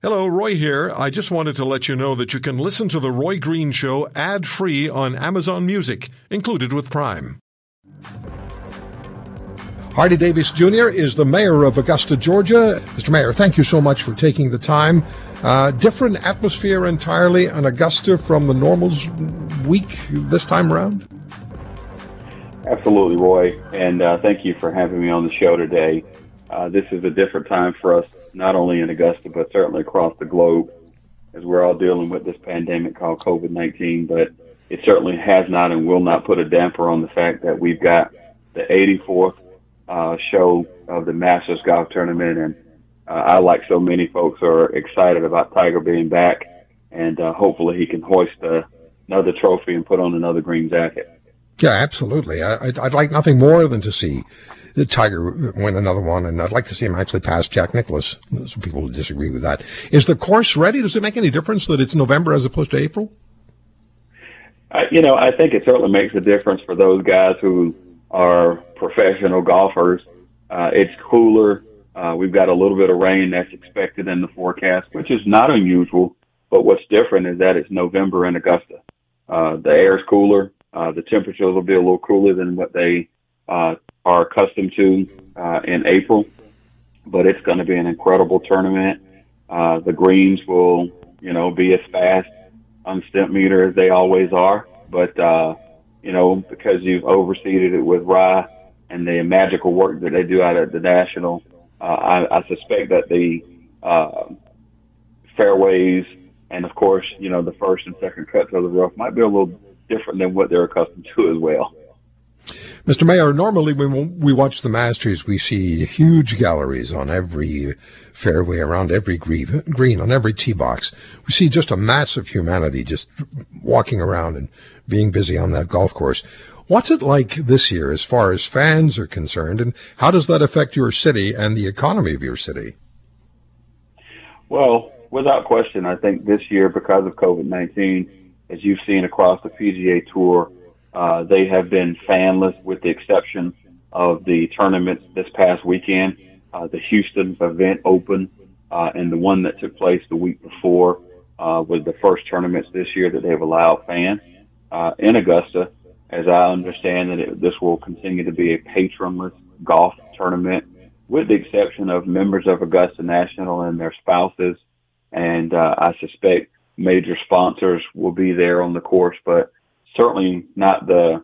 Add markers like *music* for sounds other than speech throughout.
Hello, Roy here. I just wanted to let you know that you can listen to The Roy Green Show ad free on Amazon Music, included with Prime. Hardie Davis Jr. is the mayor of Augusta, Georgia. Mr. Mayor, thank you so much for taking the time. Uh, different atmosphere entirely in Augusta from the normals week this time around? Absolutely, Roy. And uh, thank you for having me on the show today. Uh, this is a different time for us, not only in Augusta, but certainly across the globe, as we're all dealing with this pandemic called COVID 19. But it certainly has not and will not put a damper on the fact that we've got the 84th uh, show of the Masters Golf Tournament. And uh, I, like so many folks, are excited about Tiger being back. And uh, hopefully he can hoist uh, another trophy and put on another green jacket. Yeah, absolutely. I, would I'd like nothing more than to see the Tiger win another one, and I'd like to see him actually pass Jack Nicklaus. Some people disagree with that. Is the course ready? Does it make any difference that it's November as opposed to April? Uh, you know, I think it certainly makes a difference for those guys who are professional golfers. Uh, it's cooler. Uh, we've got a little bit of rain that's expected in the forecast, which is not unusual. But what's different is that it's November in Augusta. Uh, the air is cooler. Uh, the temperatures will be a little cooler than what they uh, are accustomed to uh, in April, but it's going to be an incredible tournament. Uh, the greens will, you know, be as fast on Stimpmeter as they always are, but uh, you know, because you've overseeded it with rye and the magical work that they do out at the national, uh, I, I suspect that the uh, fairways and of course, you know, the first and second cuts of the rough might be a little different than what they're accustomed to as well. Mr. Mayor, normally when we watch the Masters, we see huge galleries on every fairway, around every green, on every tee box. We see just a mass of humanity just walking around and being busy on that golf course. What's it like this year as far as fans are concerned, and how does that affect your city and the economy of your city? Well, without question, I think this year, because of COVID 19, as you've seen across the PGA Tour, uh, they have been fanless with the exception of the tournaments this past weekend. Uh, the Houston event open, uh, and the one that took place the week before, uh, was the first tournaments this year that they've allowed fans, uh, in Augusta. As I understand that it, this will continue to be a patronless golf tournament with the exception of members of Augusta National and their spouses. And, uh, I suspect major sponsors will be there on the course, but certainly not the,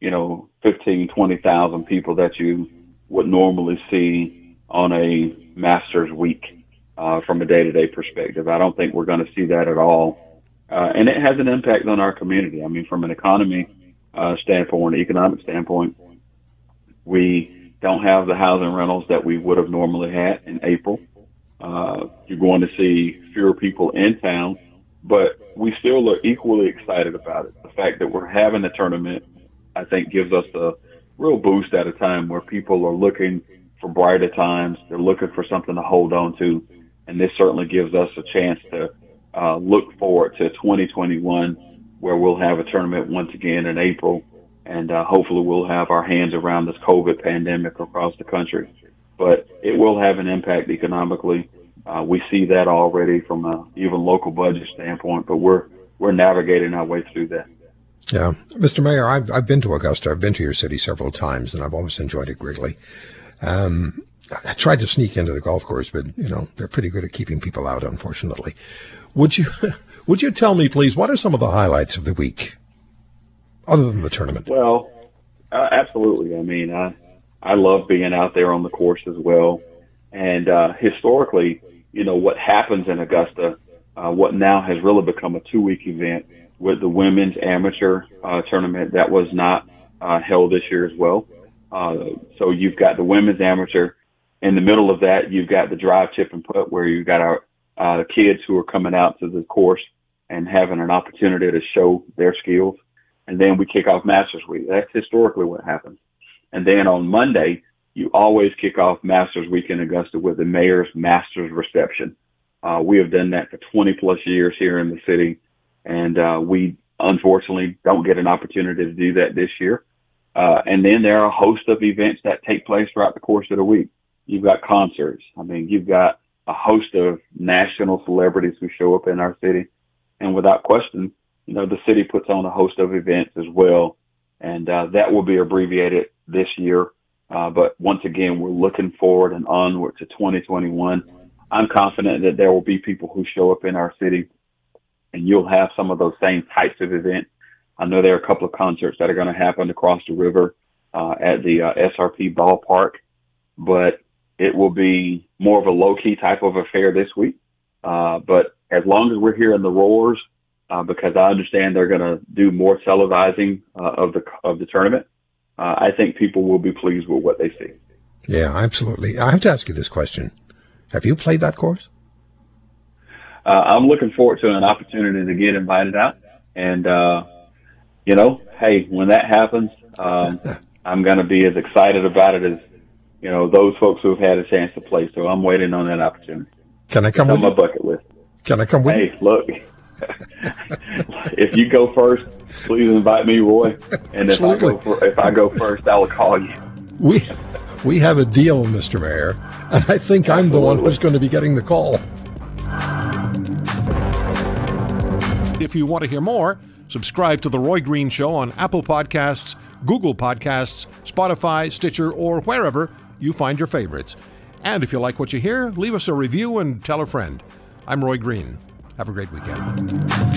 you know, 15, 20,000 people that you would normally see on a Masters week uh, from a day-to-day perspective. I don't think we're going to see that at all, uh, and it has an impact on our community. I mean, from an economy uh, standpoint, an economic standpoint, we don't have the housing rentals that we would have normally had in April. Uh, you're going to see fewer people in town but we still are equally excited about it. The fact that we're having a tournament, I think, gives us a real boost at a time where people are looking for brighter times. They're looking for something to hold on to, and this certainly gives us a chance to uh, look forward to 2021, where we'll have a tournament once again in April, and uh, hopefully we'll have our hands around this COVID pandemic across the country. But it will have an impact economically uh, we see that already from a even local budget standpoint, but we're we're navigating our way through that. Yeah, Mr. Mayor, I've I've been to Augusta. I've been to your city several times, and I've always enjoyed it greatly. Um, I tried to sneak into the golf course, but you know they're pretty good at keeping people out. Unfortunately, would you *laughs* would you tell me, please, what are some of the highlights of the week, other than the tournament? Well, uh, absolutely. I mean, I I love being out there on the course as well, and uh, historically, you know, what happens in Augusta, uh, what now has really become a two week event with the women's amateur uh, tournament that was not uh, held this year as well. Uh, so you've got the women's amateur. In the middle of that, you've got the drive, chip, and putt, where you've got our uh, kids who are coming out to the course and having an opportunity to show their skills. And then we kick off Masters Week. That's historically what happens. And then on Monday, you always kick off Masters Week in Augusta with the mayor's Masters reception. Uh, we have done that for 20 plus years here in the city, and uh, we unfortunately don't get an opportunity to do that this year. Uh, and then there are a host of events that take place throughout the course of the week. You've got concerts. I mean, you've got a host of national celebrities who show up in our city. And without question, you know, the city puts on a host of events as well. And uh, that will be abbreviated this year. Uh, but once again, we're looking forward and onward to 2021. I'm confident that there will be people who show up in our city and you'll have some of those same types of events. I know there are a couple of concerts that are going to happen across the river uh, at the uh, SRP ballpark, but it will be more of a low key type of affair this week. Uh, but as long as we're hearing the roars, uh, because I understand they're going to do more televising uh, of the of the tournament, uh, I think people will be pleased with what they see. Yeah, absolutely. I have to ask you this question: Have you played that course? Uh, I'm looking forward to an opportunity to get invited out, and uh, you know, hey, when that happens, um, *laughs* I'm going to be as excited about it as you know those folks who have had a chance to play. So I'm waiting on that opportunity. Can I come it's with on you? my bucket list. Can I come with Hey, you? look. *laughs* *laughs* if you go first, please invite me, Roy. And if I go Absolutely. for, if I go first, I'll call you. We we have a deal, Mr. Mayor, and I think I'm the one who's going to be getting the call. If you want to hear more, subscribe to The Roy Green Show on Apple Podcasts, Google Podcasts, Spotify, Stitcher, or wherever you find your favorites. And if you like what you hear, leave us a review and tell a friend. I'm Roy Green. Have a great weekend.